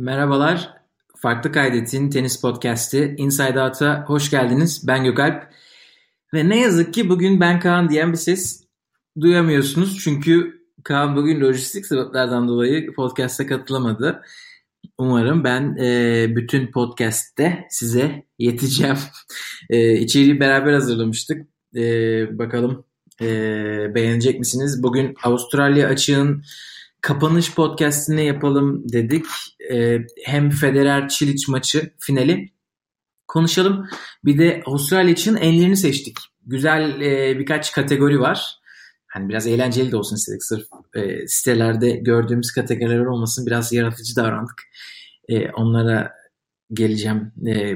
Merhabalar. Farklı Kaydet'in tenis podcast'i Inside Out'a hoş geldiniz. Ben Gökalp. Ve ne yazık ki bugün ben Kaan diyen bir ses duyamıyorsunuz. Çünkü Kaan bugün lojistik sebeplerden dolayı podcast'a katılamadı. Umarım ben e, bütün podcast'te size yeteceğim. E, içeriği beraber hazırlamıştık. E, bakalım e, beğenecek misiniz? Bugün Avustralya açığın kapanış podcastini yapalım dedik. Ee, hem Federer Çiliç maçı finali konuşalım. Bir de Avustralya için enlerini seçtik. Güzel e, birkaç kategori var. Hani biraz eğlenceli de olsun istedik. Sırf e, sitelerde gördüğümüz kategoriler olmasın. Biraz yaratıcı davrandık. E, onlara geleceğim e,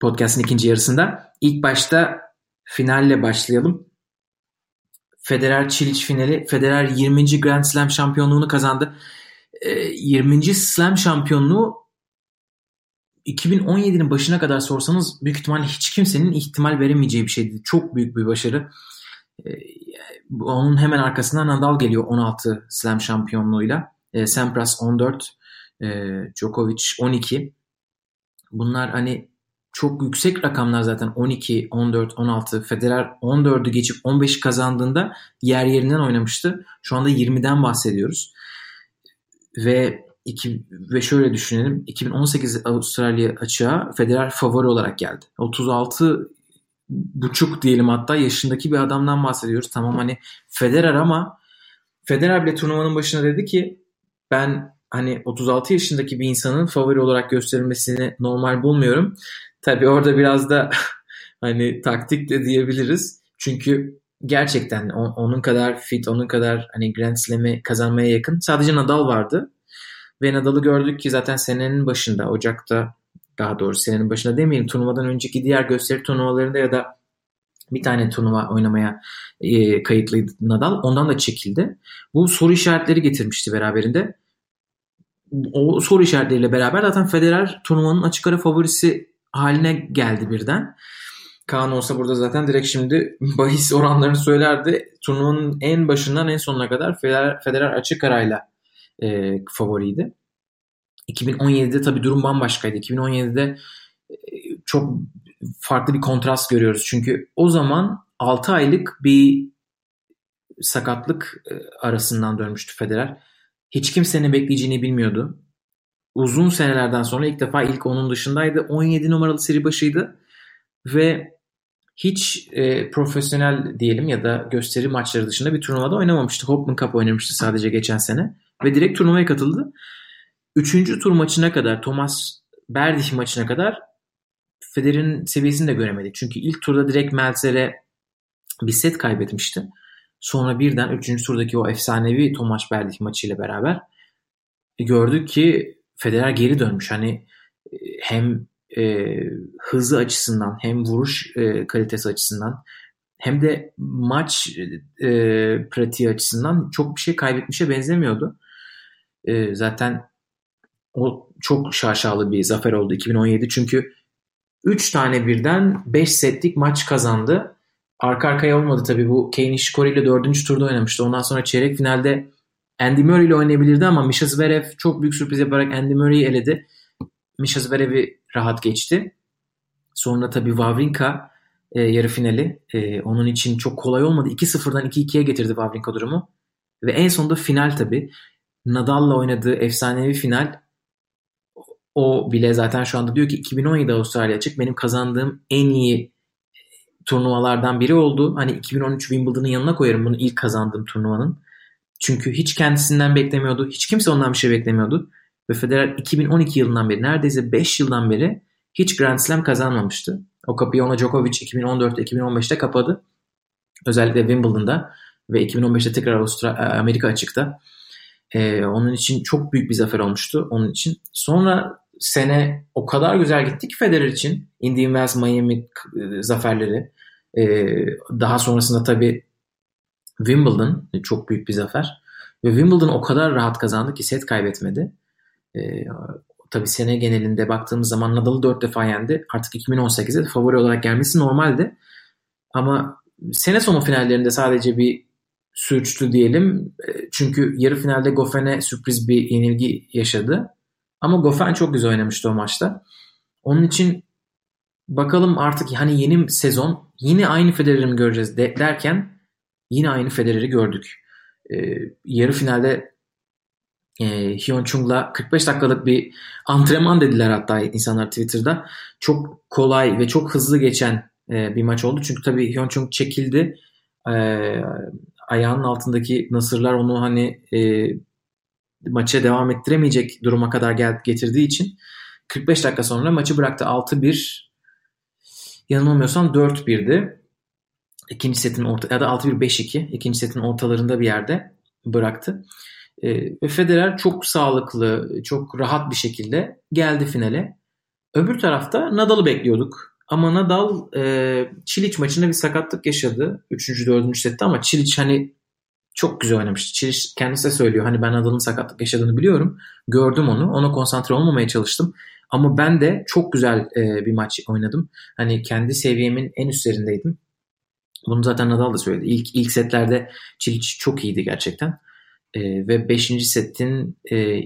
podcast'ın ikinci yarısında. İlk başta finalle başlayalım. Federer Çiliç finali. Federer 20. Grand Slam şampiyonluğunu kazandı. E, 20. Slam şampiyonluğu 2017'nin başına kadar sorsanız büyük ihtimalle hiç kimsenin ihtimal veremeyeceği bir şeydi. Çok büyük bir başarı. E, onun hemen arkasından Nadal geliyor 16 Slam şampiyonluğuyla. E, Sampras 14, e, Djokovic 12. Bunlar hani çok yüksek rakamlar zaten 12, 14, 16. Federer 14'ü geçip 15'i kazandığında yer yerinden oynamıştı. Şu anda 20'den bahsediyoruz. Ve iki, ve şöyle düşünelim. 2018 Avustralya açığa Federer favori olarak geldi. 36 buçuk diyelim hatta yaşındaki bir adamdan bahsediyoruz. Tamam hani Federer ama Federer bile turnuvanın başına dedi ki ben hani 36 yaşındaki bir insanın favori olarak gösterilmesini normal bulmuyorum. Tabii orada biraz da hani taktik de diyebiliriz. Çünkü gerçekten onun kadar fit, onun kadar hani Grand Slam'i kazanmaya yakın. Sadece Nadal vardı. Ve Nadal'ı gördük ki zaten senenin başında, Ocak'ta daha doğrusu senenin başında demeyelim turnuvadan önceki diğer gösteri turnuvalarında ya da bir tane turnuva oynamaya e, kayıtlıydı Nadal. Ondan da çekildi. Bu soru işaretleri getirmişti beraberinde. O soru işaretleriyle beraber zaten Federer turnuvanın açık ara favorisi haline geldi birden. Kaan olsa burada zaten direkt şimdi bahis oranlarını söylerdi. Turnuvanın en başından en sonuna kadar Federer, Federer açık arayla e, favoriydi. 2017'de tabii durum bambaşkaydı. 2017'de e, çok farklı bir kontrast görüyoruz. Çünkü o zaman 6 aylık bir sakatlık e, arasından dönmüştü Federer. Hiç kimsenin bekleyeceğini bilmiyordu uzun senelerden sonra ilk defa ilk onun dışındaydı. 17 numaralı seri başıydı ve hiç e, profesyonel diyelim ya da gösteri maçları dışında bir turnuvada oynamamıştı. Hopman Cup oynamıştı sadece geçen sene ve direkt turnuvaya katıldı. Üçüncü tur maçına kadar Thomas Berdych maçına kadar Federer'in seviyesini de göremedik. Çünkü ilk turda direkt Meltzer'e bir set kaybetmişti. Sonra birden üçüncü turdaki o efsanevi Thomas Berdych maçıyla beraber gördük ki Federer geri dönmüş. Hani e, hem e, hızı açısından hem vuruş e, kalitesi açısından hem de maç e, pratiği açısından çok bir şey kaybetmişe benzemiyordu. E, zaten o çok şaşalı bir zafer oldu 2017 çünkü 3 tane birden 5 setlik maç kazandı. Arka arkaya olmadı tabii bu Kane Nishikori ile 4. turda oynamıştı. Ondan sonra çeyrek finalde Andy Murray ile oynayabilirdi ama Misha Zverev çok büyük sürpriz yaparak Andy Murray'i eledi. Misha Zverev'i rahat geçti. Sonra tabii Wawrinka e, yarı finali. E, onun için çok kolay olmadı. 2-0'dan 2-2'ye getirdi Wawrinka durumu. Ve en sonunda final tabii. Nadal'la oynadığı efsanevi final o bile zaten şu anda diyor ki 2017 Avustralya açık benim kazandığım en iyi turnuvalardan biri oldu. Hani 2013 Wimbledon'ın yanına koyarım bunu ilk kazandığım turnuvanın. Çünkü hiç kendisinden beklemiyordu. Hiç kimse ondan bir şey beklemiyordu. Ve Federer 2012 yılından beri neredeyse 5 yıldan beri hiç Grand Slam kazanmamıştı. O kapıyı ona Djokovic 2014'te 2015'te kapadı. Özellikle Wimbledon'da ve 2015'te tekrar Avustralya, e, Amerika açıkta. Ee, onun için çok büyük bir zafer olmuştu onun için. Sonra sene o kadar güzel gitti ki Federer için. Indian Wells, Miami e, zaferleri. Ee, daha sonrasında tabii Wimbledon çok büyük bir zafer. Ve Wimbledon o kadar rahat kazandı ki set kaybetmedi. Ee, tabii sene genelinde baktığımız zaman Nadal'ı 4 defa yendi. Artık 2018'de favori olarak gelmesi normaldi. Ama sene sonu finallerinde sadece bir sürçtü diyelim. Çünkü yarı finalde Goffen'e sürpriz bir yenilgi yaşadı. Ama Goffin çok güzel oynamıştı o maçta. Onun için bakalım artık hani yeni sezon yine aynı Federer'i mi göreceğiz de, derken yine aynı Federer'i gördük. Ee, yarı finalde e, Hyun Chung'la 45 dakikalık bir antrenman dediler hatta insanlar Twitter'da. Çok kolay ve çok hızlı geçen e, bir maç oldu. Çünkü tabii Hyun Chung çekildi. E, ayağının altındaki nasırlar onu hani e, maça devam ettiremeyecek duruma kadar gel getirdiği için 45 dakika sonra maçı bıraktı 6-1 yanılmıyorsam 4-1'di. İkinci setin orta ya da 6-1-5-2 ikinci setin ortalarında bir yerde bıraktı. E, ve Federer çok sağlıklı, çok rahat bir şekilde geldi finale. Öbür tarafta Nadal'ı bekliyorduk. Ama Nadal e, Çiliç maçında bir sakatlık yaşadı. 3. 4. sette ama Çiliç hani çok güzel oynamıştı. Çiliç kendisi de söylüyor. Hani ben Nadal'ın sakatlık yaşadığını biliyorum. Gördüm onu. Ona konsantre olmamaya çalıştım. Ama ben de çok güzel e, bir maç oynadım. Hani kendi seviyemin en üstlerindeydim. Bunu zaten Nadal da söyledi. İlk ilk setlerde Çiliç çok iyiydi gerçekten. E, ve 5. setin e,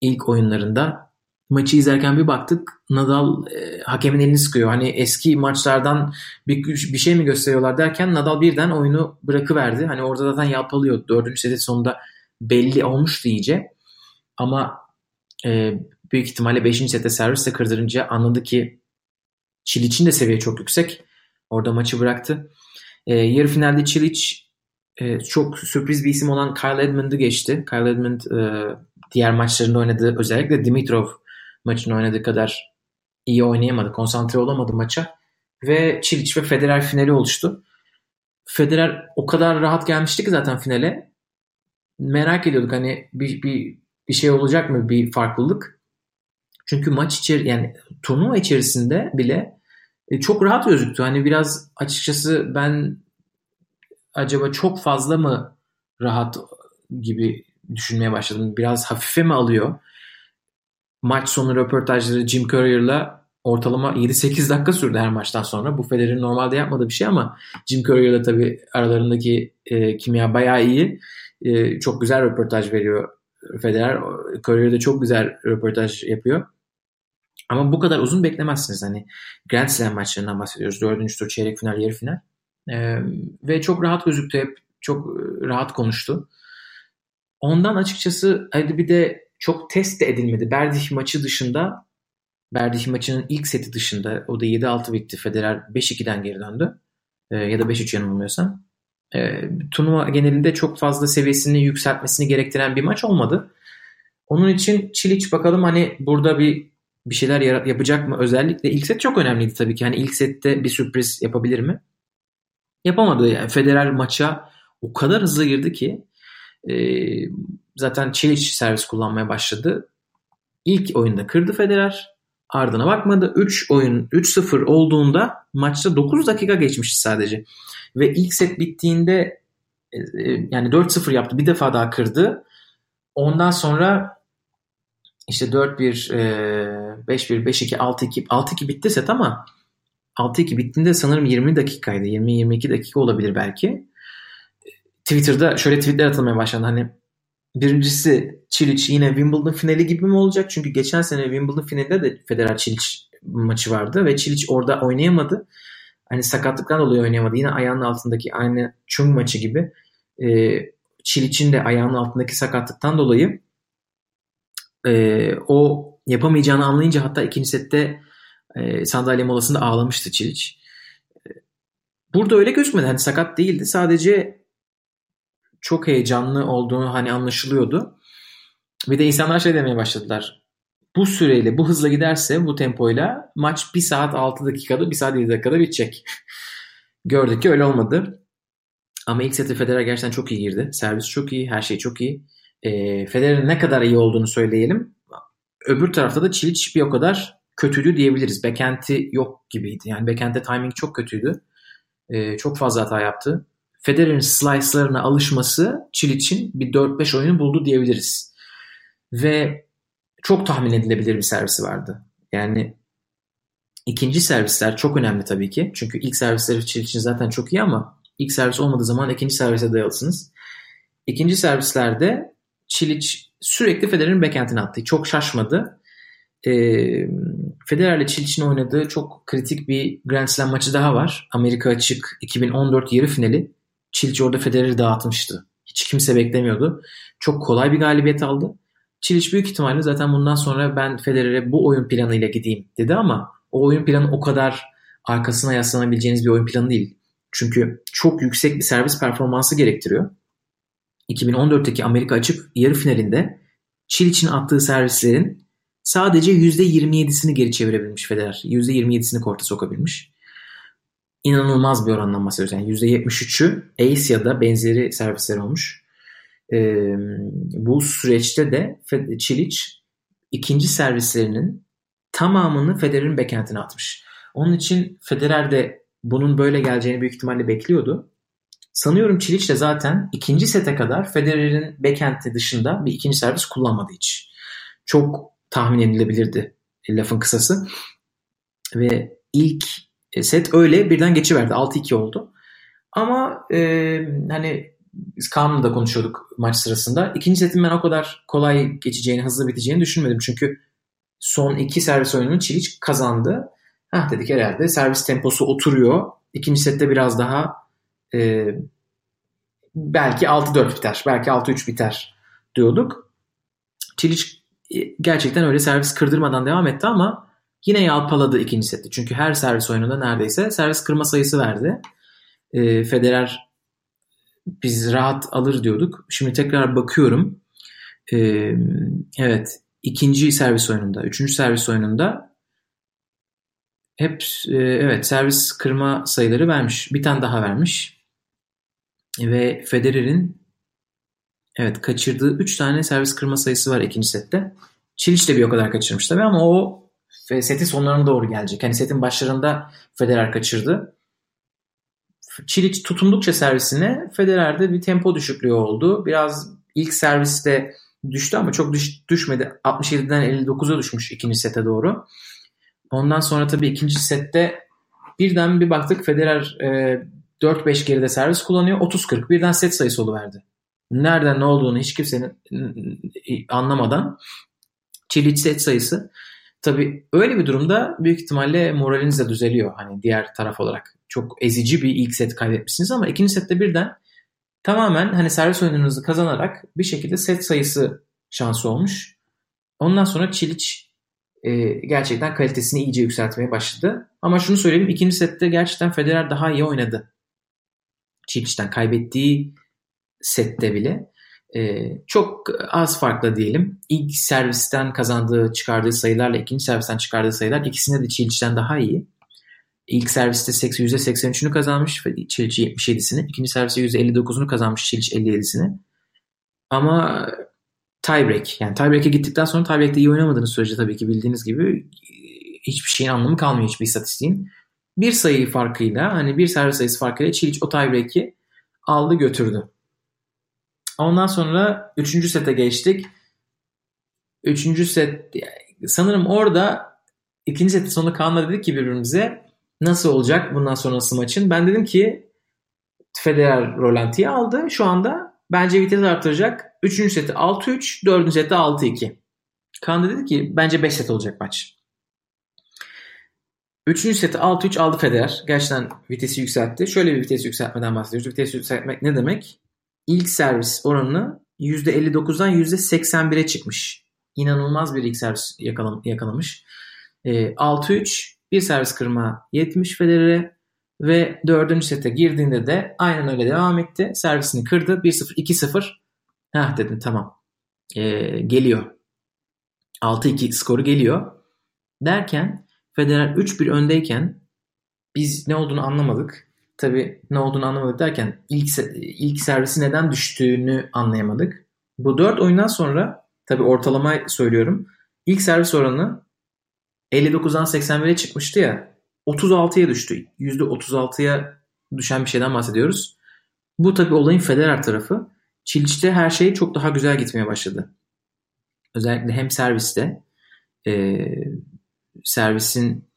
ilk oyunlarında maçı izlerken bir baktık Nadal e, hakemin elini sıkıyor. Hani eski maçlardan bir, bir şey mi gösteriyorlar derken Nadal birden oyunu bırakıverdi. Hani orada zaten yapalıyor. Dördüncü setin sonunda belli olmuştu iyice. Ama e, büyük ihtimalle 5. sette servisle kırdırınca anladı ki Çiliç'in de seviye çok yüksek. Orada maçı bıraktı. E, yarı finalde Çiliç e, çok sürpriz bir isim olan Kyle Edmund'u geçti. Kyle Edmund e, diğer maçlarında oynadığı özellikle Dimitrov maçını oynadığı kadar iyi oynayamadı. Konsantre olamadı maça. Ve Çiliç ve Federer finali oluştu. Federer o kadar rahat gelmişti ki zaten finale. Merak ediyorduk hani bir, bir, bir şey olacak mı bir farklılık. Çünkü maç içeri yani turnuva içerisinde bile e, çok rahat gözüktü. Hani biraz açıkçası ben acaba çok fazla mı rahat gibi düşünmeye başladım. Biraz hafife mi alıyor? Maç sonu röportajları Jim Courier'la ortalama 7-8 dakika sürdü her maçtan sonra. Bu Federer'in normalde yapmadığı bir şey ama Jim Courier'la tabii aralarındaki e, kimya bayağı iyi. E, çok güzel röportaj veriyor Federer. Courier de çok güzel röportaj yapıyor. Ama bu kadar uzun beklemezsiniz. Hani Grand Slam maçlarından bahsediyoruz. Dördüncü tur, çeyrek final, yarı final. Ee, ve çok rahat gözüktü hep. Çok e, rahat konuştu. Ondan açıkçası hadi bir de çok test de edilmedi. Berdih maçı dışında Berdih maçının ilk seti dışında o da 7-6 bitti. Federer 5-2'den geri döndü. Ee, ya da 5-3 yanılmıyorsam. Ee, turnuva genelinde çok fazla seviyesini yükseltmesini gerektiren bir maç olmadı. Onun için Çiliç bakalım hani burada bir bir şeyler yapacak mı? Özellikle ilk set çok önemliydi tabii ki. Hani ilk sette bir sürpriz yapabilir mi? Yapamadı. Yani Federer maça o kadar hızlı girdi ki e, zaten Çiliç servis kullanmaya başladı. İlk oyunda kırdı Federer. Ardına bakmadı. 3 oyun 3-0 olduğunda maçta 9 dakika geçmişti sadece. Ve ilk set bittiğinde e, e yani 4-0 yaptı. Bir defa daha kırdı. Ondan sonra işte 4-1, e, 5-1, 5-2, 6-2. 6-2 bitti set ama 6-2 bittiğinde sanırım 20 dakikaydı. 20-22 dakika olabilir belki. Twitter'da şöyle tweetler atılmaya başlandı. Hani birincisi Çiliç yine Wimbledon finali gibi mi olacak? Çünkü geçen sene Wimbledon finalinde de Federer Çiliç maçı vardı ve Çiliç orada oynayamadı. Hani sakatlıktan dolayı oynayamadı. Yine ayağının altındaki aynı Chung maçı gibi. E, Çiliç'in de ayağının altındaki sakatlıktan dolayı e, o yapamayacağını anlayınca hatta ikinci sette e, sandalye molasında ağlamıştı Çiliç. E, burada öyle gözükmedi. Hani sakat değildi. Sadece çok heyecanlı olduğunu hani anlaşılıyordu. Bir de insanlar şey demeye başladılar. Bu süreyle, bu hızla giderse bu tempoyla maç 1 saat 6 dakikada, 1 saat 7 dakikada bitecek. Gördük ki öyle olmadı. Ama ilk sette Federer gerçekten çok iyi girdi. Servis çok iyi, her şey çok iyi. E, Federer'in ne kadar iyi olduğunu söyleyelim. Öbür tarafta da Çiliç bir o kadar kötüydü diyebiliriz. Backhand'i yok gibiydi. Yani backhand'de timing çok kötüydü. E, çok fazla hata yaptı. Federer'in slice'larına alışması Çiliç'in bir 4-5 oyunu buldu diyebiliriz. Ve çok tahmin edilebilir bir servisi vardı. Yani ikinci servisler çok önemli tabii ki. Çünkü ilk servisleri Çiliç'in zaten çok iyi ama ilk servis olmadığı zaman ikinci servise dayalısınız. İkinci servislerde Çiliç sürekli Federer'in backhand'ine attı. Çok şaşmadı. e, Federer ile Çiliç'in oynadığı çok kritik bir Grand Slam maçı daha var. Amerika Açık 2014 yarı finali. Çiliç orada Federer'i dağıtmıştı. Hiç kimse beklemiyordu. Çok kolay bir galibiyet aldı. Çiliç büyük ihtimalle zaten bundan sonra ben Federer'e bu oyun planıyla gideyim dedi ama o oyun planı o kadar arkasına yaslanabileceğiniz bir oyun planı değil. Çünkü çok yüksek bir servis performansı gerektiriyor. 2014'teki Amerika açık yarı finalinde Çiliç'in attığı servislerin sadece %27'sini geri çevirebilmiş Federer. %27'sini korta sokabilmiş. İnanılmaz bir orandan bahsediyoruz. Yani %73'ü ace ya da benzeri servisler olmuş. Ee, bu süreçte de Çiliç ikinci servislerinin tamamını Federer'in backhand'ine atmış. Onun için Federer de bunun böyle geleceğini büyük ihtimalle bekliyordu. Sanıyorum Çiliç de zaten ikinci sete kadar Federer'in backhand'i dışında bir ikinci servis kullanmadı hiç. Çok tahmin edilebilirdi lafın kısası. Ve ilk set öyle birden geçiverdi. 6-2 oldu. Ama e, hani Kaan'la da konuşuyorduk maç sırasında. İkinci setin ben o kadar kolay geçeceğini, hızlı biteceğini düşünmedim. Çünkü son iki servis oyununu Çiliç kazandı. Heh dedik herhalde servis temposu oturuyor. İkinci sette biraz daha e, belki 6-4 biter, belki 6-3 biter diyorduk. Çiliç e, gerçekten öyle servis kırdırmadan devam etti ama yine yalpaladı ikinci sette. Çünkü her servis oyununda neredeyse servis kırma sayısı verdi. E, Federer biz rahat alır diyorduk. Şimdi tekrar bakıyorum. E, evet ikinci servis oyununda, üçüncü servis oyununda hep e, evet servis kırma sayıları vermiş. Bir tane daha vermiş. Ve Federer'in evet kaçırdığı 3 tane servis kırma sayısı var ikinci sette. Çiliç de bir o kadar kaçırmış tabii ama o setin sonlarına doğru gelecek. Hani setin başlarında Federer kaçırdı. Çiliç tutundukça servisine Federer'de bir tempo düşüklüğü oldu. Biraz ilk serviste düştü ama çok düş, düşmedi. 67'den 59'a düşmüş ikinci sete doğru. Ondan sonra tabii ikinci sette birden bir baktık Federer e, 4-5 geride servis kullanıyor. 30-40 birden set sayısı verdi. Nereden ne olduğunu hiç kimsenin anlamadan Çiliç set sayısı. Tabii öyle bir durumda büyük ihtimalle moraliniz de düzeliyor. Hani diğer taraf olarak çok ezici bir ilk set kaybetmişsiniz ama ikinci sette birden tamamen hani servis oyununuzu kazanarak bir şekilde set sayısı şansı olmuş. Ondan sonra Çiliç e, gerçekten kalitesini iyice yükseltmeye başladı. Ama şunu söyleyeyim ikinci sette gerçekten Federer daha iyi oynadı. Çiliç'ten kaybettiği sette bile. E, çok az farklı diyelim. İlk servisten kazandığı, çıkardığı sayılarla ikinci servisten çıkardığı sayılar ikisinde de Çiliç'ten daha iyi. İlk serviste %83'ünü kazanmış Çiliç 77'sini. İkinci serviste %59'unu kazanmış Çiliç 57'sini. Ama tiebreak yani tiebreak'e gittikten sonra tiebreak'te iyi oynamadığınız sürece tabii ki bildiğiniz gibi hiçbir şeyin anlamı kalmıyor hiçbir istatistiğin. Bir sayı farkıyla hani bir servis sayısı farkıyla Çiliç o tiebreak'i aldı götürdü. Ondan sonra üçüncü sete geçtik. Üçüncü set sanırım orada ikinci setin sonunda Kaan'la dedik ki birbirimize nasıl olacak bundan sonrası maçın. Ben dedim ki Federer Rolanti'yi aldı. Şu anda bence vites artıracak. Üçüncü seti 6-3, dördüncü seti 6-2. Kaan dedi ki bence 5 set olacak maç. Üçüncü seti 6-3 aldı Federer. Gerçekten vitesi yükseltti. Şöyle bir vites yükseltmeden bahsediyoruz. Vites yükseltmek ne demek? İlk servis oranını %59'dan %81'e çıkmış. İnanılmaz bir ilk servis yakalam yakalamış. E, 6-3 bir servis kırma 70 Federer'e ve dördüncü sete girdiğinde de aynen öyle devam etti. Servisini kırdı. 1-0, 2-0. Heh dedim tamam. E, geliyor. 6-2 skoru geliyor. Derken Federer 3-1 öndeyken biz ne olduğunu anlamadık. Tabi ne olduğunu anlamadık derken ilk, ilk servisi neden düştüğünü anlayamadık. Bu 4 oyundan sonra tabi ortalama söylüyorum. İlk servis oranı 59'dan 81'e çıkmıştı ya 36'ya düştü. %36'ya düşen bir şeyden bahsediyoruz. Bu tabi olayın Federer tarafı. Çiliç'te her şey çok daha güzel gitmeye başladı. Özellikle hem serviste e, servisin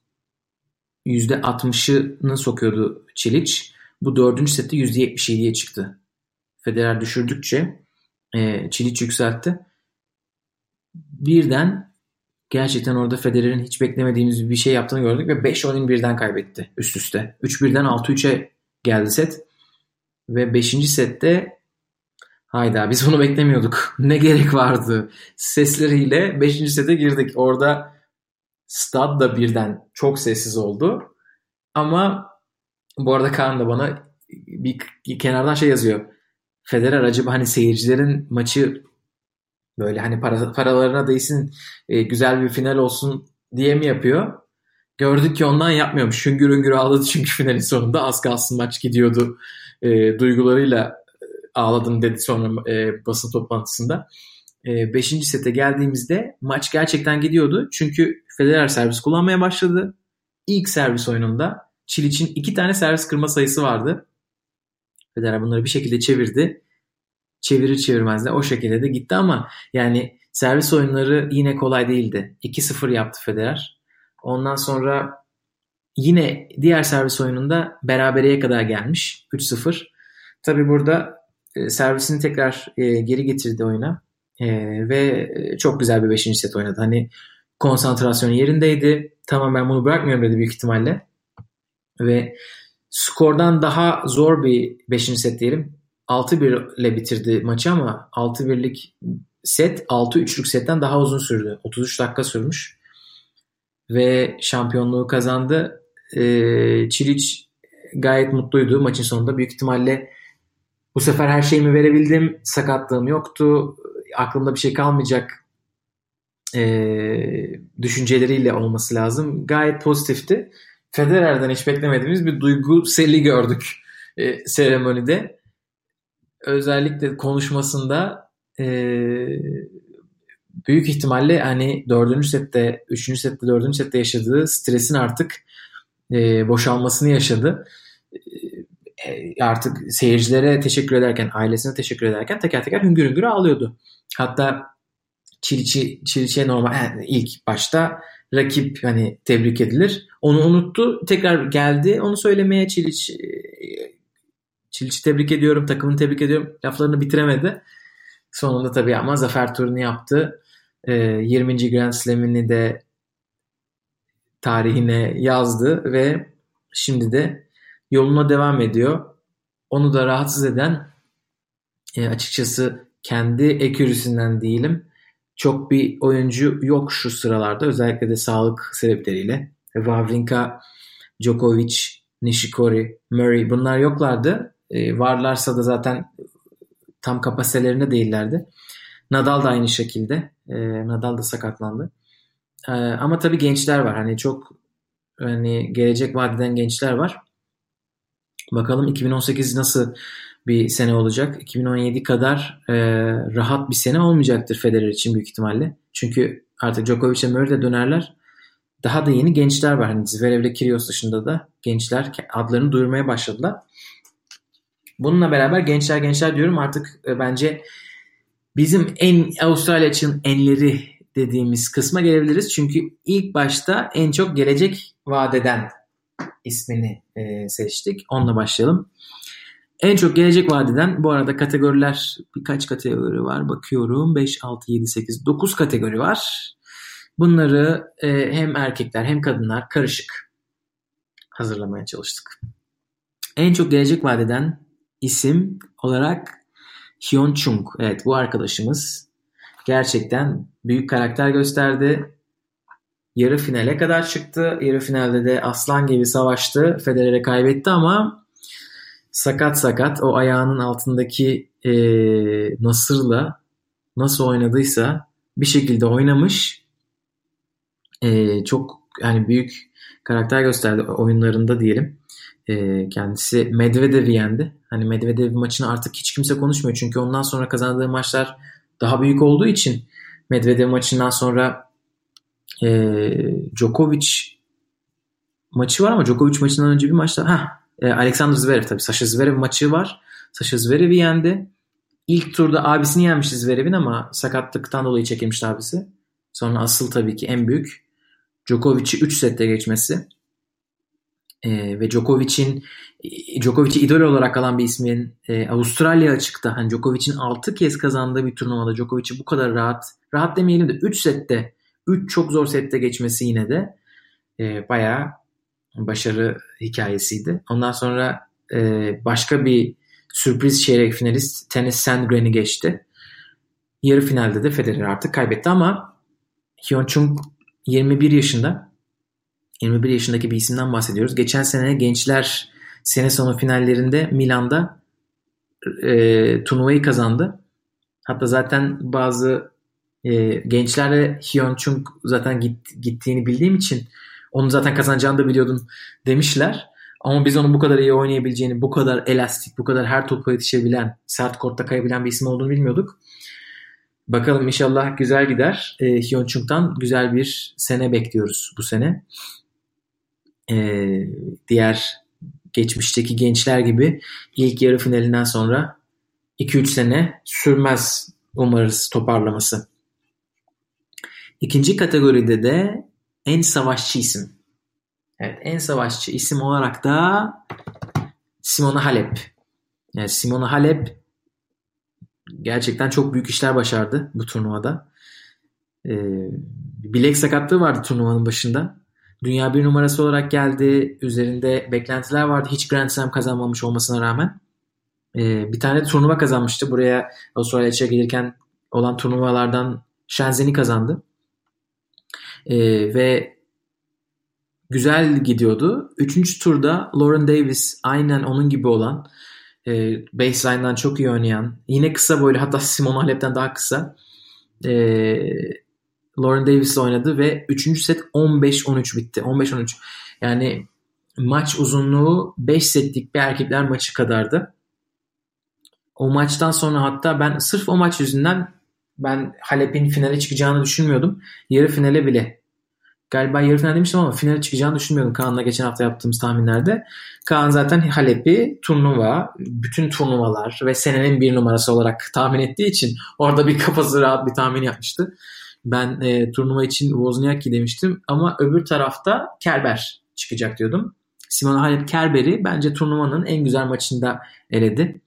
%60'ını sokuyordu Çiliç. Bu dördüncü sette %77'ye çıktı. Federer düşürdükçe e, Çiliç yükseltti. Birden gerçekten orada Federer'in hiç beklemediğimiz bir şey yaptığını gördük ve 5 oyun birden kaybetti üst üste. 3-1'den 6-3'e geldi set. Ve 5. sette hayda biz bunu beklemiyorduk. Ne gerek vardı sesleriyle 5. sete girdik. Orada stad da birden çok sessiz oldu. Ama bu arada Kaan da bana bir kenardan şey yazıyor. Federer acaba hani seyircilerin maçı böyle hani para, paralarına değsin e, güzel bir final olsun diye mi yapıyor? Gördük ki ondan yapmıyormuş. Hüngür hüngür ağladı çünkü finalin sonunda az kalsın maç gidiyordu. E, duygularıyla e, ağladım dedi sonra e, basın toplantısında. E, beşinci sete geldiğimizde maç gerçekten gidiyordu. Çünkü Federer servis kullanmaya başladı. İlk servis oyununda Çiliç'in iki tane servis kırma sayısı vardı. Federer bunları bir şekilde çevirdi. Çevirir çevirmez de o şekilde de gitti ama yani servis oyunları yine kolay değildi. 2-0 yaptı Federer. Ondan sonra yine diğer servis oyununda berabereye kadar gelmiş. 3-0. Tabi burada e, servisini tekrar e, geri getirdi oyuna. E, ve çok güzel bir 5. set oynadı. Hani konsantrasyon yerindeydi. Tamam ben bunu bırakmıyorum dedi büyük ihtimalle. Ve skordan daha zor bir 5. set diyelim. 6-1 ile bitirdi maçı ama 6-1'lik set 6-3'lük setten daha uzun sürdü. 33 dakika sürmüş. Ve şampiyonluğu kazandı. Ee, Çiliç gayet mutluydu maçın sonunda. Büyük ihtimalle bu sefer her şeyimi verebildim. Sakatlığım yoktu. Aklımda bir şey kalmayacak e, düşünceleriyle olması lazım. Gayet pozitifti. Federer'den hiç beklemediğimiz bir duygu seli gördük e, seremonide. Özellikle konuşmasında e, büyük ihtimalle hani dördüncü sette, üçüncü sette, dördüncü sette yaşadığı stresin artık e, boşalmasını yaşadı. E, artık seyircilere teşekkür ederken, ailesine teşekkür ederken teker teker hüngür hüngür ağlıyordu. Hatta Çiliç'i, Çiliç'e normal yani ilk başta rakip hani tebrik edilir. Onu unuttu. Tekrar geldi. Onu söylemeye Çiliç e, Çiliç'i tebrik ediyorum. Takımını tebrik ediyorum. Laflarını bitiremedi. Sonunda tabii ama zafer turunu yaptı. 20. E, Grand Slam'ini de tarihine yazdı ve şimdi de yoluna devam ediyor. Onu da rahatsız eden e, açıkçası kendi ekürüsünden değilim çok bir oyuncu yok şu sıralarda. Özellikle de sağlık sebepleriyle. Wawrinka, Djokovic, Nishikori, Murray bunlar yoklardı. E, varlarsa da zaten tam kapasitelerinde değillerdi. Nadal da aynı şekilde. E, Nadal da sakatlandı. E, ama tabii gençler var. Hani çok hani gelecek vadeden gençler var. Bakalım 2018 nasıl bir sene olacak. 2017 kadar e, rahat bir sene olmayacaktır Federer için büyük ihtimalle. Çünkü artık Djokovic ve Murray de dönerler. Daha da yeni gençler var. Hani Zverev ile Kyrgios dışında da gençler adlarını duyurmaya başladılar. Bununla beraber gençler gençler diyorum artık e, bence bizim en Avustralya için enleri dediğimiz kısma gelebiliriz. Çünkü ilk başta en çok gelecek vadeden ismini e, seçtik. Onunla başlayalım. En çok gelecek vadeden bu arada kategoriler birkaç kategori var bakıyorum. 5, 6, 7, 8, 9 kategori var. Bunları e, hem erkekler hem kadınlar karışık hazırlamaya çalıştık. En çok gelecek vadeden isim olarak Hyun Chung. Evet bu arkadaşımız gerçekten büyük karakter gösterdi. Yarı finale kadar çıktı. Yarı finalde de aslan gibi savaştı. Federer'e kaybetti ama sakat sakat o ayağının altındaki e, Nasır'la nasıl oynadıysa bir şekilde oynamış. E, çok yani büyük karakter gösterdi oyunlarında diyelim. E, kendisi Medvedev'i yendi. Hani Medvedev maçını artık hiç kimse konuşmuyor. Çünkü ondan sonra kazandığı maçlar daha büyük olduğu için Medvedev maçından sonra e, Djokovic maçı var ama Djokovic maçından önce bir maçta ha e, Alexander Zverev tabii. Sasha Zverev maçı var. Sasha Zverev'i yendi. İlk turda abisini yenmişti Zverev'in ama sakatlıktan dolayı çekilmişti abisi. Sonra asıl tabii ki en büyük Djokovic'i 3 sette geçmesi. Ee, ve Djokovic'in Djokovic'i idol olarak alan bir ismin e, Avustralya açıkta hani Djokovic'in 6 kez kazandığı bir turnuvada Djokovic'i bu kadar rahat rahat demeyelim de 3 sette 3 çok zor sette geçmesi yine de e, bayağı başarı hikayesiydi. Ondan sonra e, başka bir sürpriz çeyrek finalist Tennis Sandgren'i geçti. Yarı finalde de Federer artık kaybetti ama Hyun Chung 21 yaşında. 21 yaşındaki bir isimden bahsediyoruz. Geçen sene gençler sene sonu finallerinde Milan'da e, turnuvayı kazandı. Hatta zaten bazı e, gençlerle Hyun Chung zaten git, gittiğini bildiğim için onu zaten kazanacağını da biliyordum demişler. Ama biz onun bu kadar iyi oynayabileceğini, bu kadar elastik, bu kadar her topa yetişebilen, sert kortta kayabilen bir isim olduğunu bilmiyorduk. Bakalım inşallah güzel gider. E, Hyun Chung'dan güzel bir sene bekliyoruz bu sene. E, diğer geçmişteki gençler gibi ilk yarı finalinden sonra 2-3 sene sürmez umarız toparlaması. İkinci kategoride de en savaşçı isim. Evet en savaşçı isim olarak da Simona Halep. Yani Simona Halep gerçekten çok büyük işler başardı bu turnuvada. Ee, bilek sakatlığı vardı turnuvanın başında. Dünya bir numarası olarak geldi. Üzerinde beklentiler vardı. Hiç Grand Slam kazanmamış olmasına rağmen. Ee, bir tane turnuva kazanmıştı. Buraya Avustralya'ya gelirken olan turnuvalardan Shenzhen'i kazandı. Ee, ve güzel gidiyordu. Üçüncü turda Lauren Davis aynen onun gibi olan e, baseline'dan çok iyi oynayan yine kısa boylu hatta Simon Halep'ten daha kısa e, Lauren Davis oynadı ve 3. set 15-13 bitti. 15-13. Yani maç uzunluğu 5 setlik bir erkekler maçı kadardı. O maçtan sonra hatta ben sırf o maç yüzünden ben Halep'in finale çıkacağını düşünmüyordum. Yarı finale bile galiba yarı final demiştim ama finale çıkacağını düşünmüyordum Kaan'la geçen hafta yaptığımız tahminlerde. Kaan zaten Halep'i turnuva, bütün turnuvalar ve senenin bir numarası olarak tahmin ettiği için orada bir kafası rahat bir tahmin yapmıştı. Ben e, turnuva için Wozniacki demiştim ama öbür tarafta Kerber çıkacak diyordum. Simona Halep Kerber'i bence turnuvanın en güzel maçında eledi.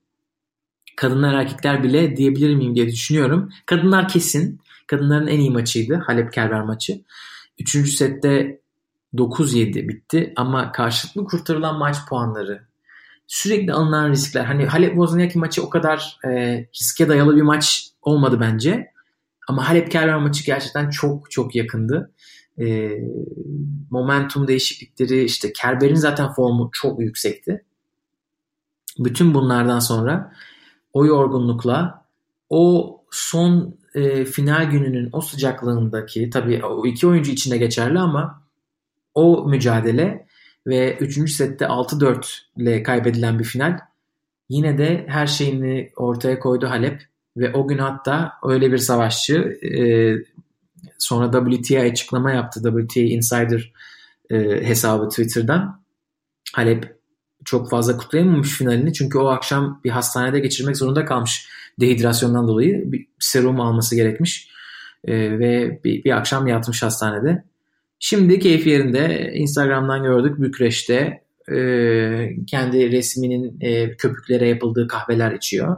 Kadınlar erkekler bile diyebilir miyim diye düşünüyorum. Kadınlar kesin. Kadınların en iyi maçıydı Halep Kerber maçı. Üçüncü sette 9-7 bitti ama karşılıklı kurtarılan maç puanları sürekli alınan riskler. Hani Halep Wozniacki maçı o kadar e, riske dayalı bir maç olmadı bence. Ama Halep Kerber maçı gerçekten çok çok yakındı. E, momentum değişiklikleri işte Kerber'in zaten formu çok yüksekti. Bütün bunlardan sonra o yorgunlukla o son e, final gününün o sıcaklığındaki tabii o iki oyuncu içinde geçerli ama o mücadele ve 3. sette 6-4 ile kaybedilen bir final yine de her şeyini ortaya koydu Halep ve o gün hatta öyle bir savaşçı e, sonra WTA açıklama yaptı WTA Insider e, hesabı Twitter'dan Halep çok fazla kutlayamamış finalini çünkü o akşam bir hastanede geçirmek zorunda kalmış dehidrasyondan dolayı bir serum alması gerekmiş e, ve bir, bir akşam yatmış hastanede. Şimdi keyfi yerinde Instagram'dan gördük Bükreş'te e, kendi resminin e, köpüklere yapıldığı kahveler içiyor.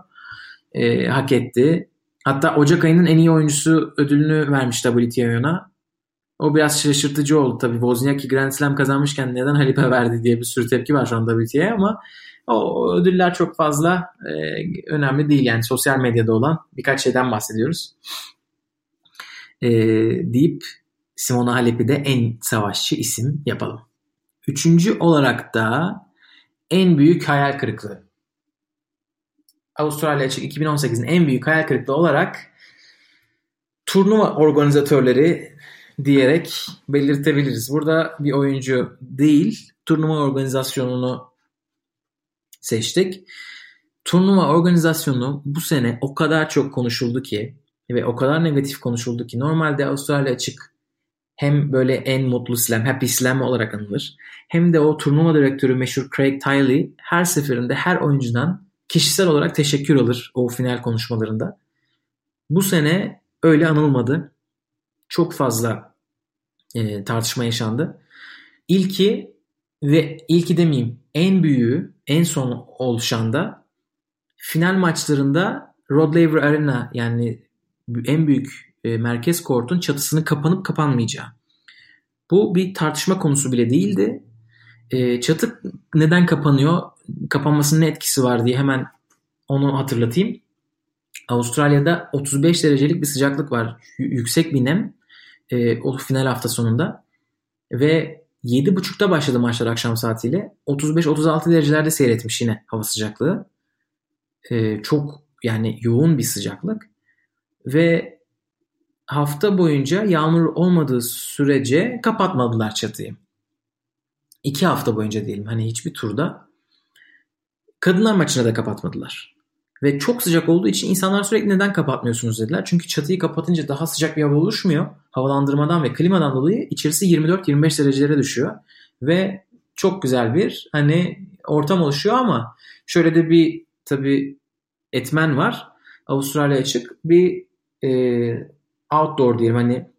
E, hak etti. Hatta Ocak ayının en iyi oyuncusu ödülünü vermiş WTA'ya. O biraz şaşırtıcı oldu tabii. Wozniacki Grand Slam kazanmışken neden Halip'e verdi diye bir sürü tepki var şu an WTA'ya ama o ödüller çok fazla e, önemli değil. Yani sosyal medyada olan birkaç şeyden bahsediyoruz. E, deyip Simona Halep'i de en savaşçı isim yapalım. Üçüncü olarak da en büyük hayal kırıklığı. Avustralya Açık 2018'in en büyük hayal kırıklığı olarak turnuva organizatörleri diyerek belirtebiliriz. Burada bir oyuncu değil, turnuva organizasyonunu seçtik. Turnuva organizasyonu bu sene o kadar çok konuşuldu ki ve o kadar negatif konuşuldu ki normalde Avustralya açık hem böyle en mutlu slam, happy slam olarak anılır. Hem de o turnuva direktörü meşhur Craig Tiley her seferinde her oyuncudan kişisel olarak teşekkür alır o final konuşmalarında. Bu sene öyle anılmadı. Çok fazla e, tartışma yaşandı. İlki ve ilki demeyeyim en büyüğü en son oluşan da final maçlarında Rod Laver Arena yani en büyük e, merkez kortun çatısının kapanıp kapanmayacağı. Bu bir tartışma konusu bile değildi. E, çatı neden kapanıyor? Kapanmasının ne etkisi var diye hemen onu hatırlatayım. Avustralya'da 35 derecelik bir sıcaklık var. Y- yüksek bir nem. E, o final hafta sonunda. Ve 7.30'da başladı maçlar akşam saatiyle. 35-36 derecelerde seyretmiş yine hava sıcaklığı. E, çok yani yoğun bir sıcaklık. Ve hafta boyunca yağmur olmadığı sürece kapatmadılar çatıyı. İki hafta boyunca diyelim hani hiçbir turda. Kadınlar maçına da kapatmadılar. Ve çok sıcak olduğu için insanlar sürekli neden kapatmıyorsunuz dediler. Çünkü çatıyı kapatınca daha sıcak bir hava oluşmuyor. Havalandırmadan ve klimadan dolayı içerisi 24-25 derecelere düşüyor. Ve çok güzel bir hani ortam oluşuyor ama şöyle de bir tabi etmen var. Avustralya açık bir e, outdoor diyelim hani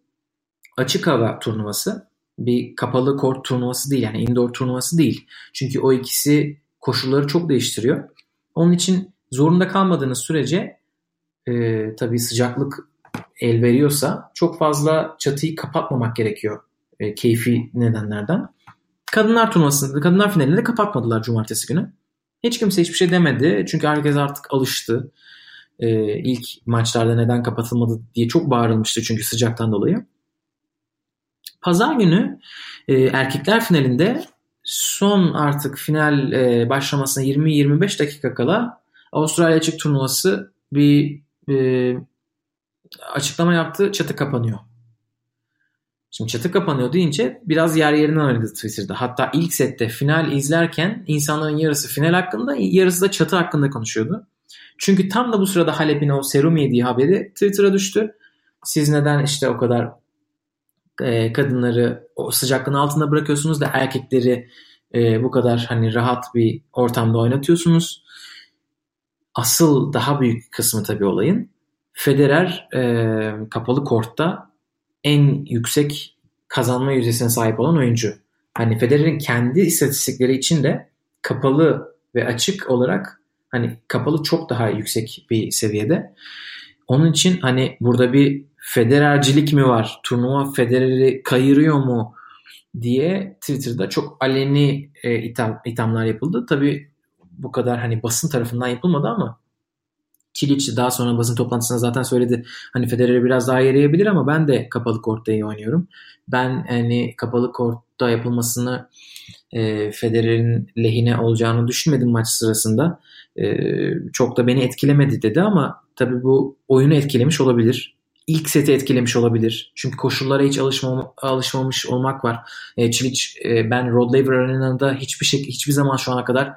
açık hava turnuvası. Bir kapalı kort turnuvası değil yani indoor turnuvası değil. Çünkü o ikisi koşulları çok değiştiriyor. Onun için zorunda kalmadığınız sürece e, tabii sıcaklık el veriyorsa çok fazla çatıyı kapatmamak gerekiyor e, keyfi nedenlerden. Kadınlar turnuvasında, kadınlar finalinde de kapatmadılar cumartesi günü. Hiç kimse hiçbir şey demedi. Çünkü herkes artık alıştı. Ee, ilk maçlarda neden kapatılmadı diye çok bağırılmıştı çünkü sıcaktan dolayı. Pazar günü e, erkekler finalinde son artık final e, başlamasına 20-25 dakika kala Avustralya Açık Turnuvası bir e, açıklama yaptı. Çatı kapanıyor. Şimdi çatı kapanıyor deyince biraz yer yerinden oynadı Twitter'da. Hatta ilk sette final izlerken insanların yarısı final hakkında yarısı da çatı hakkında konuşuyordu. Çünkü tam da bu sırada Halep'in o serum yediği haberi Twitter'a düştü. Siz neden işte o kadar e, kadınları o sıcaklığın altında bırakıyorsunuz da erkekleri e, bu kadar hani rahat bir ortamda oynatıyorsunuz. Asıl daha büyük kısmı tabii olayın Federer e, kapalı kortta en yüksek kazanma yüzdesine sahip olan oyuncu. Hani Federer'in kendi istatistikleri için de kapalı ve açık olarak hani kapalı çok daha yüksek bir seviyede. Onun için hani burada bir Federercilik mi var? Turnuva Federer'i kayırıyor mu? diye Twitter'da çok aleni e, itham, ithamlar yapıldı. Tabii bu kadar hani basın tarafından yapılmadı ama Çiliç daha sonra basın toplantısında zaten söyledi. Hani Federer'e biraz daha yarayabilir ama ben de kapalı kortta iyi oynuyorum. Ben hani kapalı kortta yapılmasını e, Federer'in lehine olacağını düşünmedim maç sırasında. E, çok da beni etkilemedi dedi ama tabii bu oyunu etkilemiş olabilir. İlk seti etkilemiş olabilir. Çünkü koşullara hiç alışmam, alışmamış olmak var. E, Çiliç e, ben Rod Laver Arena'da hiçbir şey hiçbir zaman şu ana kadar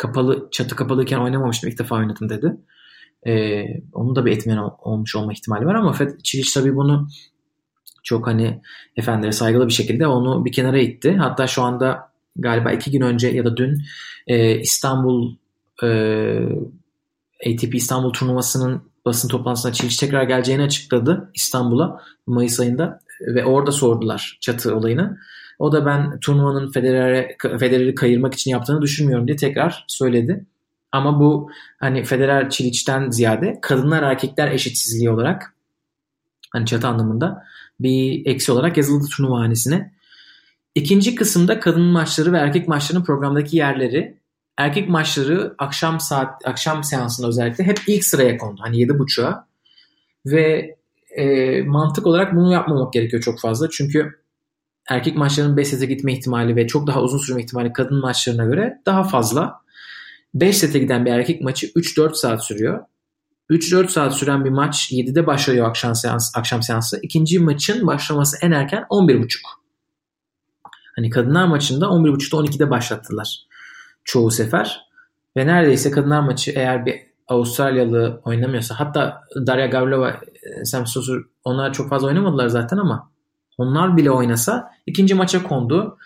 kapalı çatı kapalıyken oynamamıştım. İlk defa oynadım dedi. E, onun da bir etmen olmuş olma ihtimali var ama Çiliç tabii bunu çok hani efendilere saygılı bir şekilde onu bir kenara itti. Hatta şu anda galiba iki gün önce ya da dün e, İstanbul e, ATP İstanbul turnuvasının basın toplantısına Çiliç tekrar geleceğini açıkladı İstanbul'a Mayıs ayında ve orada sordular çatı olayını. O da ben turnuvanın Federer'e Federer'i kayırmak için yaptığını düşünmüyorum diye tekrar söyledi. Ama bu hani Federer Çiliç'ten ziyade kadınlar erkekler eşitsizliği olarak hani çatı anlamında bir eksi olarak yazıldı turnuva. İkinci kısımda kadın maçları ve erkek maçlarının programdaki yerleri erkek maçları akşam saat akşam seansında özellikle hep ilk sıraya kondu. Hani 7.30'a ve e, mantık olarak bunu yapmamak gerekiyor çok fazla. Çünkü erkek maçlarının 5 sete gitme ihtimali ve çok daha uzun sürme ihtimali kadın maçlarına göre daha fazla. 5 sete giden bir erkek maçı 3-4 saat sürüyor. 3-4 saat süren bir maç 7'de başlıyor akşam seans akşam seansı. İkinci maçın başlaması en erken 11.30. Hani kadınlar maçında 11.30'da 12'de başlattılar çoğu sefer. Ve neredeyse kadınlar maçı eğer bir Avustralyalı oynamıyorsa hatta Darya Gavlova, Sam Stosur onlar çok fazla oynamadılar zaten ama onlar bile oynasa ikinci maça kondu.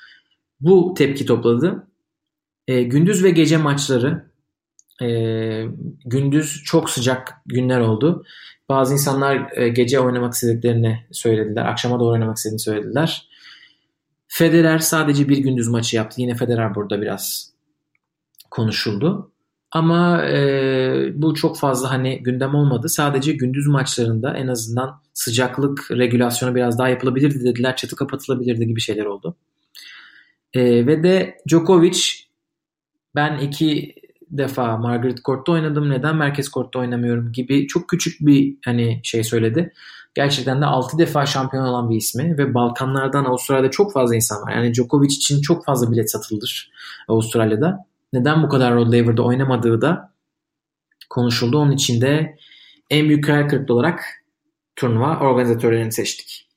Bu tepki topladı. E, gündüz ve gece maçları e, gündüz çok sıcak günler oldu. Bazı insanlar e, gece oynamak istediklerini söylediler. Akşama doğru oynamak istediğini söylediler. Federer sadece bir gündüz maçı yaptı. Yine Federer burada biraz konuşuldu. Ama e, bu çok fazla hani gündem olmadı. Sadece gündüz maçlarında en azından sıcaklık regülasyonu biraz daha yapılabilirdi dediler. Çatı kapatılabilirdi gibi şeyler oldu. E, ve de Djokovic ben iki defa Margaret Court'ta oynadım. Neden Merkez Court'ta oynamıyorum gibi çok küçük bir hani şey söyledi. Gerçekten de 6 defa şampiyon olan bir ismi ve Balkanlardan Avustralya'da çok fazla insan var. Yani Djokovic için çok fazla bilet satılır Avustralya'da. Neden bu kadar Rod Laver'da oynamadığı da konuşuldu. Onun için de en büyük hayal kırıklığı olarak turnuva organizatörlerini seçtik.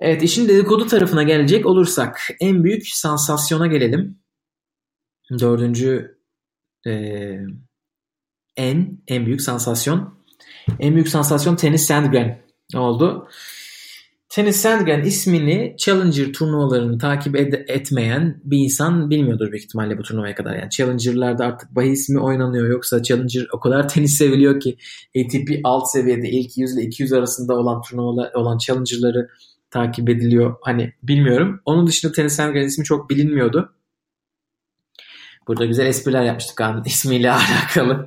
Evet işin dedikodu tarafına gelecek olursak en büyük sansasyona gelelim. Dördüncü e, en en büyük sansasyon. En büyük sansasyon Tennis Sandgren oldu. Tennis Sandgren ismini Challenger turnuvalarını takip ed- etmeyen bir insan bilmiyordur büyük ihtimalle bu turnuvaya kadar. Yani Challenger'larda artık bahis mi oynanıyor yoksa Challenger o kadar tenis seviliyor ki ATP alt seviyede ilk 100 ile 200 arasında olan turnuvalar olan Challenger'ları takip ediliyor. Hani bilmiyorum. Onun dışında Tennis Sandgren ismi çok bilinmiyordu. Burada güzel espriler yapmıştık an ismiyle alakalı.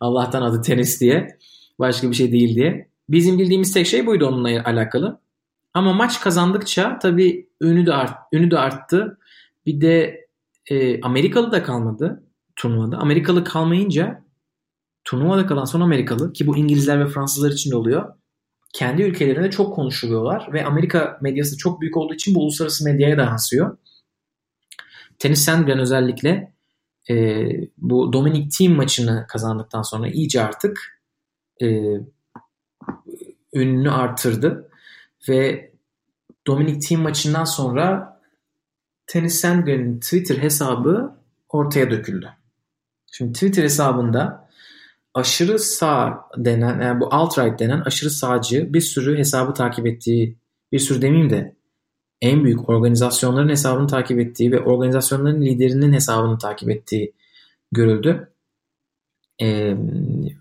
Allah'tan adı tenis diye. Başka bir şey değil diye. Bizim bildiğimiz tek şey buydu onunla alakalı. Ama maç kazandıkça tabii ünü de, art, ünü de arttı. Bir de e, Amerikalı da kalmadı turnuvada. Amerikalı kalmayınca turnuvada kalan son Amerikalı ki bu İngilizler ve Fransızlar için de oluyor. Kendi ülkelerinde çok konuşuluyorlar ve Amerika medyası çok büyük olduğu için bu uluslararası medyaya da yansıyor. Tenis Sandgren özellikle e, bu Dominic Thiem maçını kazandıktan sonra iyice artık e, ününü artırdı ve Dominic Thiem maçından sonra Tennis Sandgren'in Twitter hesabı ortaya döküldü. Şimdi Twitter hesabında aşırı sağ denen yani bu alt-right denen aşırı sağcı bir sürü hesabı takip ettiği bir sürü demeyeyim de en büyük organizasyonların hesabını takip ettiği ve organizasyonların liderinin hesabını takip ettiği görüldü. Ee,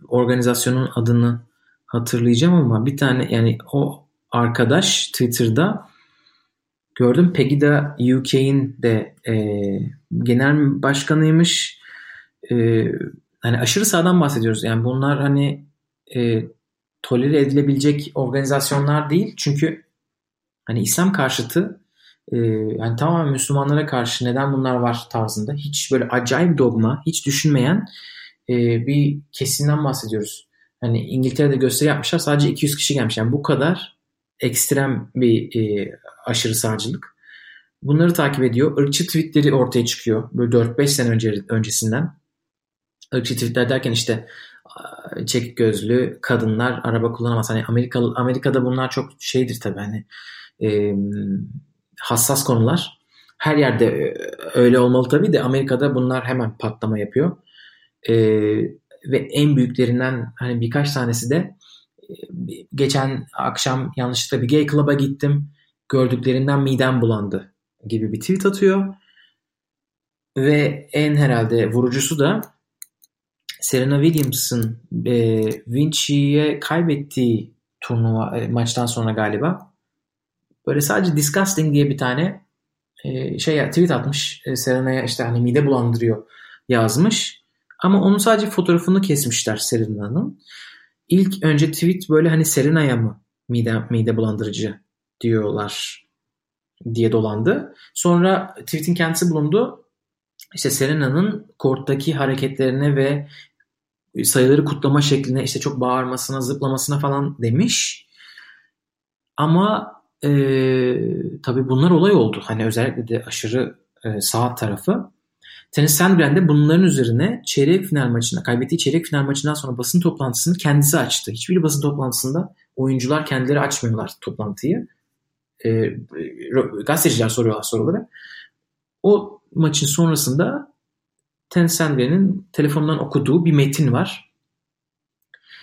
organizasyonun adını hatırlayacağım ama bir tane yani o arkadaş Twitter'da gördüm Pegida UK'in de e, genel başkanıymış. E, hani aşırı sağdan bahsediyoruz. Yani bunlar hani e, tolere edilebilecek organizasyonlar değil. Çünkü hani İslam karşıtı e, yani tamamen Müslümanlara karşı neden bunlar var tarzında hiç böyle acayip dogma, hiç düşünmeyen e, bir kesimden bahsediyoruz. Hani İngiltere'de gösteri yapmışlar sadece 200 kişi gelmiş. Yani bu kadar ekstrem bir e, aşırı sağcılık. Bunları takip ediyor. Irkçı tweetleri ortaya çıkıyor. Böyle 4-5 sene önce, öncesinden. Irkçı tweetler derken işte çekik gözlü kadınlar araba kullanamaz. Hani Amerika, Amerika'da bunlar çok şeydir tabii hani e, hassas konular. Her yerde e, öyle olmalı tabii de Amerika'da bunlar hemen patlama yapıyor. E, ve en büyüklerinden hani birkaç tanesi de geçen akşam yanlışlıkla bir gay club'a gittim. Gördüklerinden midem bulandı gibi bir tweet atıyor. Ve en herhalde vurucusu da Serena Williams'ın e, Vinci'ye kaybettiği turnuva e, maçtan sonra galiba böyle sadece disgusting diye bir tane e, şey tweet atmış. E, Serena'ya işte hani mide bulandırıyor yazmış. Ama onun sadece fotoğrafını kesmişler Serena'nın. İlk önce tweet böyle hani Serena'ya mı mide, mide bulandırıcı diyorlar diye dolandı. Sonra tweet'in kendisi bulundu. İşte Serena'nın korttaki hareketlerine ve sayıları kutlama şekline işte çok bağırmasına, zıplamasına falan demiş. Ama e, tabii bunlar olay oldu. Hani özellikle de aşırı e, sağ tarafı. Tenis Sandgren de bunların üzerine çeyrek final maçında, kaybettiği çeyrek final maçından sonra basın toplantısını kendisi açtı. Hiçbir basın toplantısında oyuncular kendileri açmıyorlar toplantıyı. E, gazeteciler soruyorlar soruları. O maçın sonrasında Tenis Sandgren'in telefondan okuduğu bir metin var.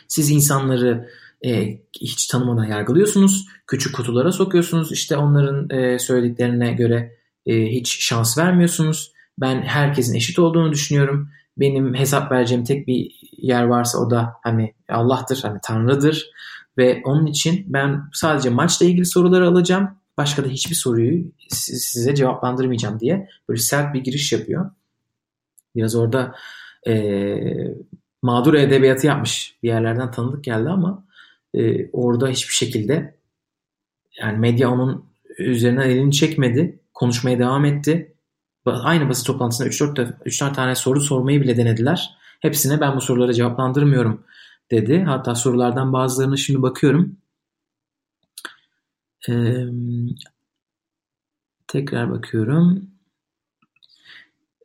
Siz insanları e, hiç tanımadan yargılıyorsunuz. Küçük kutulara sokuyorsunuz. İşte onların e, söylediklerine göre e, hiç şans vermiyorsunuz. Ben herkesin eşit olduğunu düşünüyorum. Benim hesap vereceğim tek bir yer varsa o da hani Allah'tır, hani Tanrı'dır. Ve onun için ben sadece maçla ilgili soruları alacağım. Başka da hiçbir soruyu size cevaplandırmayacağım diye böyle sert bir giriş yapıyor. Biraz orada e, mağdur edebiyatı yapmış. Bir yerlerden tanıdık geldi ama e, orada hiçbir şekilde yani medya onun üzerinden elini çekmedi. Konuşmaya devam etti. Aynı basın toplantısında 3-4 3 tane soru sormayı bile denediler. Hepsine ben bu sorulara cevaplandırmıyorum dedi. Hatta sorulardan bazılarını şimdi bakıyorum. Ee, tekrar bakıyorum.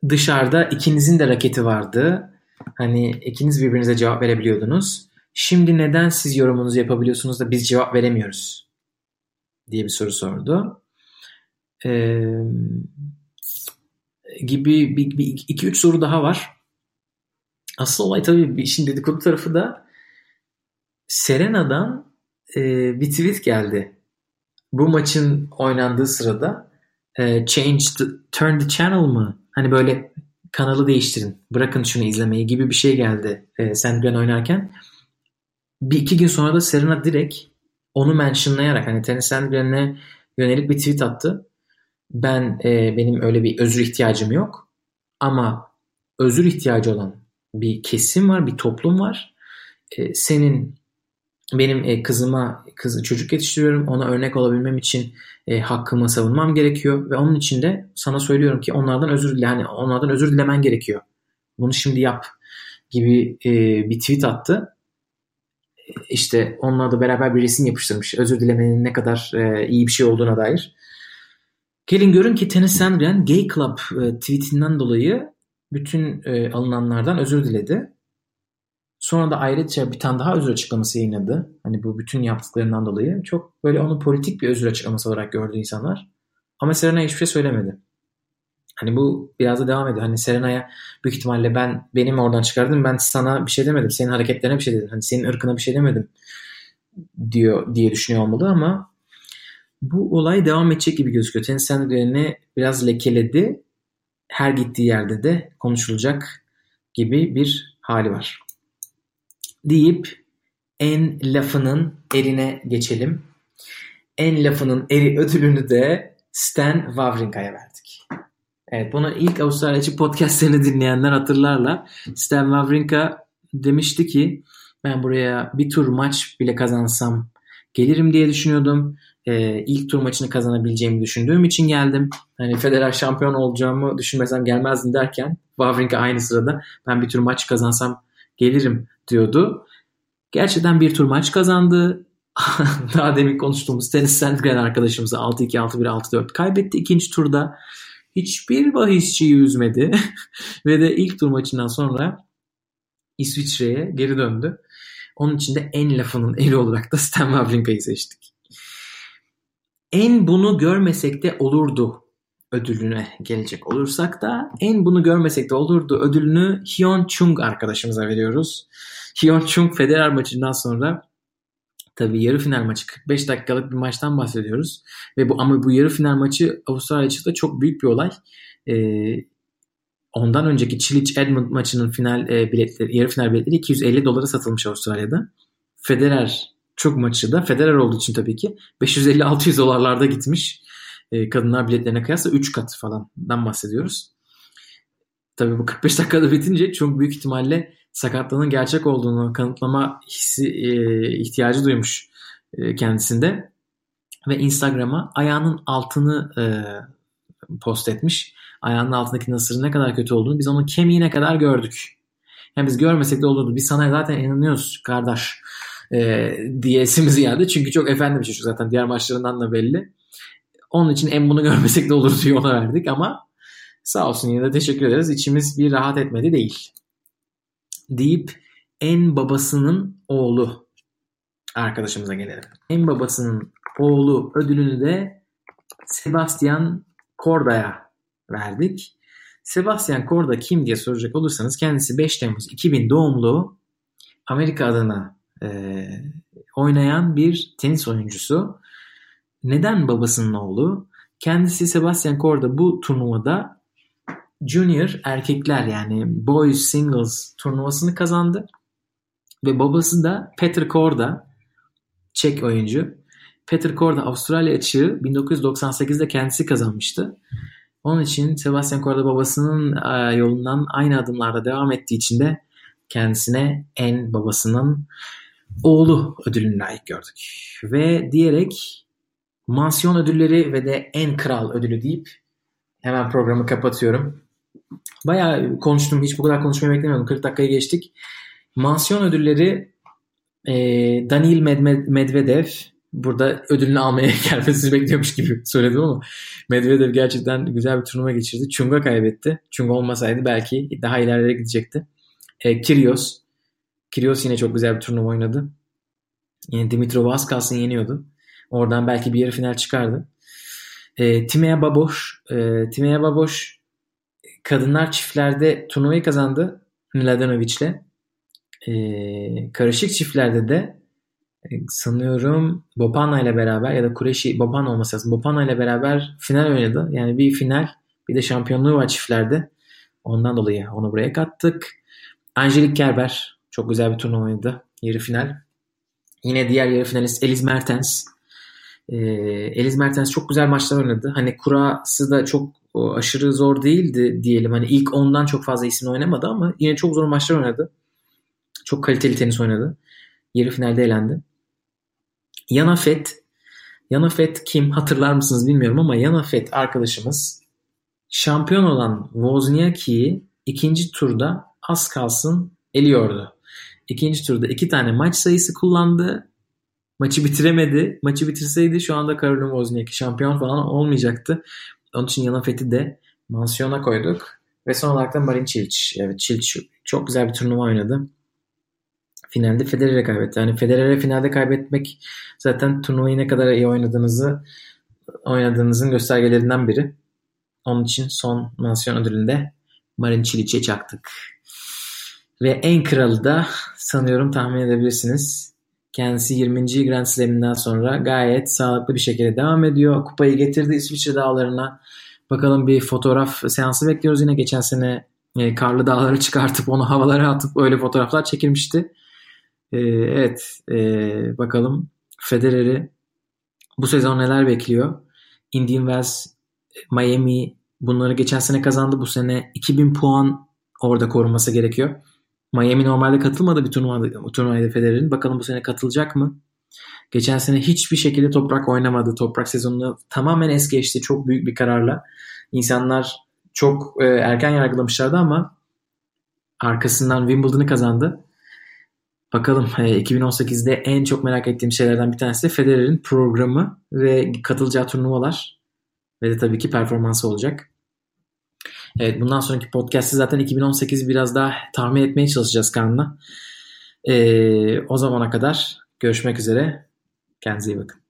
Dışarıda ikinizin de raketi vardı. Hani ikiniz birbirinize cevap verebiliyordunuz. Şimdi neden siz yorumunuzu yapabiliyorsunuz da biz cevap veremiyoruz? diye bir soru sordu. Ee, gibi bir, bir, iki üç soru daha var. Asıl olay tabii işin dedikodu tarafı da Serena'dan e, bir tweet geldi. Bu maçın oynandığı sırada e, change the, turn the channel mı? Hani böyle kanalı değiştirin. Bırakın şunu izlemeyi gibi bir şey geldi e, Sandgren oynarken. Bir iki gün sonra da Serena direkt onu mentionlayarak hani Tennis Sandgren'e yönelik bir tweet attı. Ben e, benim öyle bir özür ihtiyacım yok. Ama özür ihtiyacı olan bir kesim var, bir toplum var. E, senin benim e, kızıma kız çocuk yetiştiriyorum. Ona örnek olabilmem için e, hakkımı savunmam gerekiyor ve onun için de sana söylüyorum ki onlardan özür dile yani onlardan özür dilemen gerekiyor. Bunu şimdi yap gibi e, bir tweet attı. İşte onunla da beraber bir resim yapıştırmış. Özür dilemenin ne kadar e, iyi bir şey olduğuna dair. Gelin görün ki Tennis Sandgren Gay Club e, tweetinden dolayı bütün e, alınanlardan özür diledi. Sonra da ayrıca bir tane daha özür açıklaması yayınladı. Hani bu bütün yaptıklarından dolayı. Çok böyle onu politik bir özür açıklaması olarak gördü insanlar. Ama Serena hiçbir şey söylemedi. Hani bu biraz da devam ediyor. Hani Serena'ya büyük ihtimalle ben benim oradan çıkardım. Ben sana bir şey demedim. Senin hareketlerine bir şey dedim. Hani senin ırkına bir şey demedim diyor diye düşünüyor olmalı ama bu olay devam edecek gibi gözüküyor. Tenis sendiklerini biraz lekeledi. Her gittiği yerde de konuşulacak gibi bir hali var deyip en lafının erine geçelim. En lafının eri ödülünü de Stan Wawrinka'ya verdik. Evet bunu ilk Avustralyacı podcastlerini dinleyenler hatırlarlar. Stan Wawrinka demişti ki ben buraya bir tur maç bile kazansam gelirim diye düşünüyordum. Ee, ilk tur maçını kazanabileceğimi düşündüğüm için geldim. Hani Federer şampiyon olacağımı düşünmesem gelmezdim derken Wawrinka aynı sırada ben bir tur maç kazansam gelirim diyordu. Gerçekten bir tur maç kazandı. Daha demin konuştuğumuz Tennis Sandgren arkadaşımızı 6-2, 6-1, 6-4 kaybetti ikinci turda. Hiçbir bahisçiyi üzmedi. Ve de ilk tur maçından sonra İsviçre'ye geri döndü. Onun için de en lafının eli olarak da Stan Wawrinka'yı seçtik. En bunu görmesek de olurdu ödülüne gelecek olursak da en bunu görmesek de olurdu ödülünü Hyun Chung arkadaşımıza veriyoruz. Hyun Chung Federer maçından sonra tabii yarı final maçı 45 dakikalık bir maçtan bahsediyoruz. Ve bu ama bu yarı final maçı Avustralya de çok büyük bir olay. Ee, ondan önceki Çiliç Edmund maçının final e, biletleri, yarı final biletleri 250 dolara satılmış Avustralya'da. Federer çok maçı da Federer olduğu için tabii ki 550-600 dolarlarda gitmiş e, kadınlar biletlerine kıyasla 3 katı falandan bahsediyoruz. Tabii bu 45 dakikada bitince çok büyük ihtimalle sakatlığının gerçek olduğunu kanıtlama hissi e, ihtiyacı duymuş e, kendisinde ve Instagram'a ayağının altını e, post etmiş. Ayağının altındaki nasırın ne kadar kötü olduğunu biz onun kemiğine kadar gördük. Yani biz görmesek de olurdu. Biz sana zaten inanıyoruz kardeş e, diyesimiz geldi. Çünkü çok efendi bir çocuk zaten diğer maçlarından da belli. Onun için en bunu görmesek de olur diye ona verdik ama sağ olsun yine de teşekkür ederiz. İçimiz bir rahat etmedi değil. Deyip en babasının oğlu arkadaşımıza gelelim. En babasının oğlu ödülünü de Sebastian Korda'ya verdik. Sebastian Korda kim diye soracak olursanız kendisi 5 Temmuz 2000 doğumlu Amerika adına e, oynayan bir tenis oyuncusu. Neden babasının oğlu? Kendisi Sebastian Korda bu turnuvada Junior erkekler yani Boys Singles turnuvasını kazandı. Ve babası da Peter Korda Çek oyuncu. Peter Korda Avustralya açığı 1998'de kendisi kazanmıştı. Onun için Sebastian Korda babasının e, yolundan aynı adımlarda devam ettiği için de kendisine en babasının oğlu ödülünü layık gördük. Ve diyerek mansiyon ödülleri ve de en kral ödülü deyip hemen programı kapatıyorum. Bayağı konuştum. Hiç bu kadar konuşmayı beklemiyordum. 40 dakikayı geçtik. Mansiyon ödülleri e, Daniil Medvedev burada ödülünü almaya gelmesini bekliyormuş gibi söyledim ama Medvedev gerçekten güzel bir turnuva geçirdi. Chung'a kaybetti. Chung olmasaydı belki daha ilerlere gidecekti. E, Kyrgios. Kyrgios yine çok güzel bir turnuva oynadı. Yani Dimitrov az kalsın yeniyordu. Oradan belki bir yarı final çıkardı. E, Timea Baboş. E, Timea Baboş kadınlar çiftlerde turnuvayı kazandı Mladenovic'le. E, karışık çiftlerde de e, sanıyorum Bopana ile beraber ya da Kureşi Bopana olması lazım. Bopana ile beraber final oynadı. Yani bir final bir de şampiyonluğu var çiftlerde. Ondan dolayı onu buraya kattık. Angelik Kerber çok güzel bir turnuva oynadı. Yarı final. Yine diğer yarı finalist Eliz Mertens. Ee, Eliz Mertens çok güzel maçlar oynadı. Hani kurası da çok aşırı zor değildi diyelim. Hani ilk ondan çok fazla isim oynamadı ama yine çok zor maçlar oynadı. Çok kaliteli tenis oynadı. Yarı finalde elendi. Yana Fett. Yana Fett kim hatırlar mısınız bilmiyorum ama Yana Fett arkadaşımız şampiyon olan Wozniacki'yi ikinci turda az kalsın eliyordu. İkinci turda iki tane maç sayısı kullandı. Maçı bitiremedi. Maçı bitirseydi şu anda Karolina Wozniacki şampiyon falan olmayacaktı. Onun için Yana Fethi de mansiyona koyduk. Ve son olarak da Marin Cilic. Evet Cilic çok güzel bir turnuva oynadı. Finalde Federer'e kaybetti. Yani Federer'e finalde kaybetmek zaten turnuvayı ne kadar iyi oynadığınızı oynadığınızın göstergelerinden biri. Onun için son mansiyon ödülünde Marin Cilic'e çaktık. Ve en kralı da sanıyorum tahmin edebilirsiniz. Kendisi 20. Grand Slam'inden sonra gayet sağlıklı bir şekilde devam ediyor. Kupayı getirdi İsviçre dağlarına. Bakalım bir fotoğraf seansı bekliyoruz yine. Geçen sene e, karlı dağları çıkartıp onu havalara atıp öyle fotoğraflar çekilmişti. E, evet e, bakalım Federer'i bu sezon neler bekliyor? Indian Wells, Miami bunları geçen sene kazandı. Bu sene 2000 puan orada koruması gerekiyor. Miami normalde katılmadı bir turnuvada, turnuvaydı Federer'in. Bakalım bu sene katılacak mı? Geçen sene hiçbir şekilde toprak oynamadı. Toprak sezonunu tamamen es geçti çok büyük bir kararla. İnsanlar çok e, erken yargılamışlardı ama arkasından Wimbledon'ı kazandı. Bakalım 2018'de e, en çok merak ettiğim şeylerden bir tanesi de Federer'in programı ve katılacağı turnuvalar ve de tabii ki performansı olacak. Evet bundan sonraki podcast'ı zaten 2018 biraz daha tahmin etmeye çalışacağız Kaan'la. Ee, o zamana kadar görüşmek üzere. Kendinize iyi bakın.